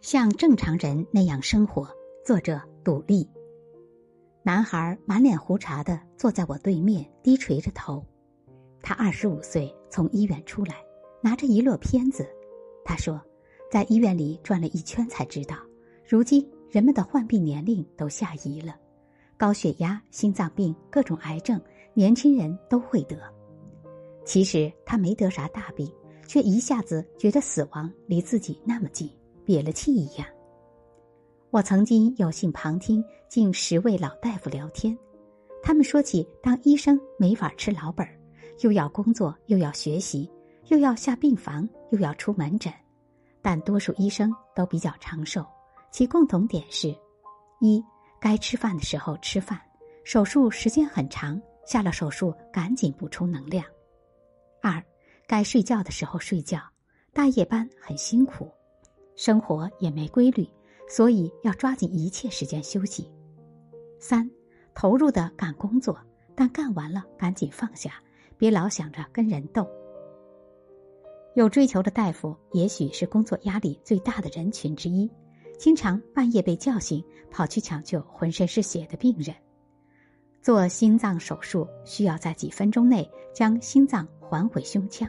像正常人那样生活。作者：杜丽。男孩满脸胡茬的坐在我对面，低垂着头。他二十五岁，从医院出来，拿着一摞片子。他说，在医院里转了一圈才知道，如今人们的患病年龄都下移了，高血压、心脏病、各种癌症，年轻人都会得。其实他没得啥大病，却一下子觉得死亡离自己那么近，憋了气一样。我曾经有幸旁听近十位老大夫聊天，他们说起当医生没法吃老本儿，又要工作，又要学习，又要下病房，又要出门诊，但多数医生都比较长寿，其共同点是：一该吃饭的时候吃饭，手术时间很长，下了手术赶紧补充能量；二该睡觉的时候睡觉，大夜班很辛苦，生活也没规律。所以要抓紧一切时间休息。三，投入的干工作，但干完了赶紧放下，别老想着跟人斗。有追求的大夫，也许是工作压力最大的人群之一，经常半夜被叫醒，跑去抢救浑身是血的病人。做心脏手术需要在几分钟内将心脏还回胸腔。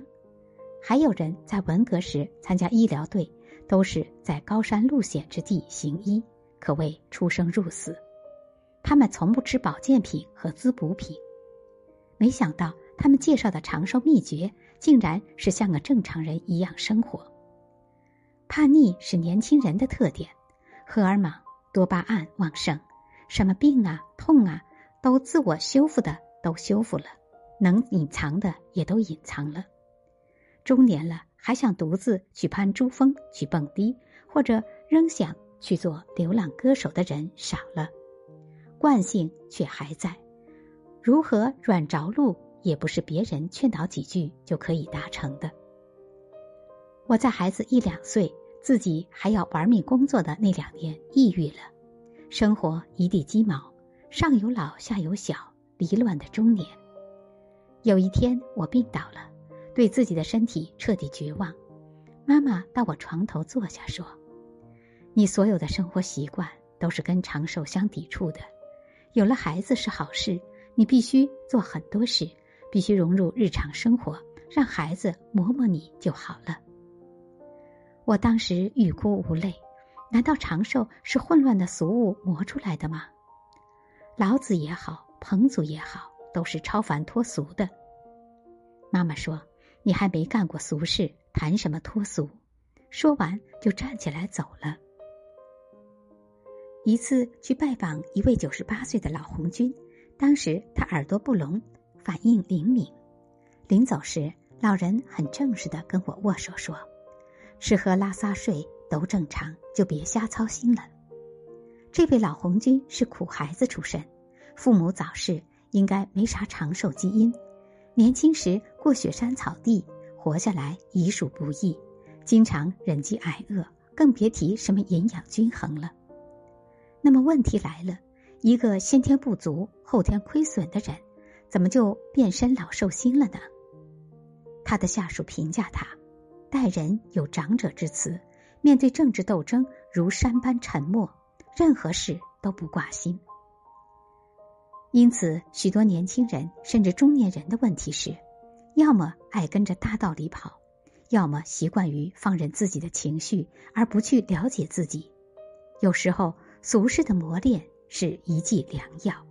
还有人在文革时参加医疗队。都是在高山路险之地行医，可谓出生入死。他们从不吃保健品和滋补品。没想到他们介绍的长寿秘诀，竟然是像个正常人一样生活。叛逆是年轻人的特点，荷尔蒙、多巴胺旺盛，什么病啊、痛啊，都自我修复的都修复了，能隐藏的也都隐藏了。中年了。还想独自去攀珠峰、去蹦迪，或者仍想去做流浪歌手的人少了，惯性却还在。如何软着陆，也不是别人劝导几句就可以达成的。我在孩子一两岁，自己还要玩命工作的那两年，抑郁了，生活一地鸡毛，上有老下有小，离乱的中年。有一天，我病倒了。对自己的身体彻底绝望，妈妈到我床头坐下说：“你所有的生活习惯都是跟长寿相抵触的。有了孩子是好事，你必须做很多事，必须融入日常生活，让孩子磨磨你就好了。”我当时欲哭无泪。难道长寿是混乱的俗物磨出来的吗？老子也好，彭祖也好，都是超凡脱俗的。妈妈说。你还没干过俗事，谈什么脱俗？说完就站起来走了。一次去拜访一位九十八岁的老红军，当时他耳朵不聋，反应灵敏。临走时，老人很正式的跟我握手说：“吃喝拉撒睡都正常，就别瞎操心了。”这位老红军是苦孩子出身，父母早逝，应该没啥长寿基因。年轻时过雪山草地，活下来已属不易，经常忍饥挨饿，更别提什么营养均衡了。那么问题来了，一个先天不足、后天亏损的人，怎么就变身老寿星了呢？他的下属评价他，待人有长者之慈，面对政治斗争如山般沉默，任何事都不挂心。因此，许多年轻人甚至中年人的问题是：要么爱跟着大道理跑，要么习惯于放任自己的情绪，而不去了解自己。有时候，俗世的磨练是一剂良药。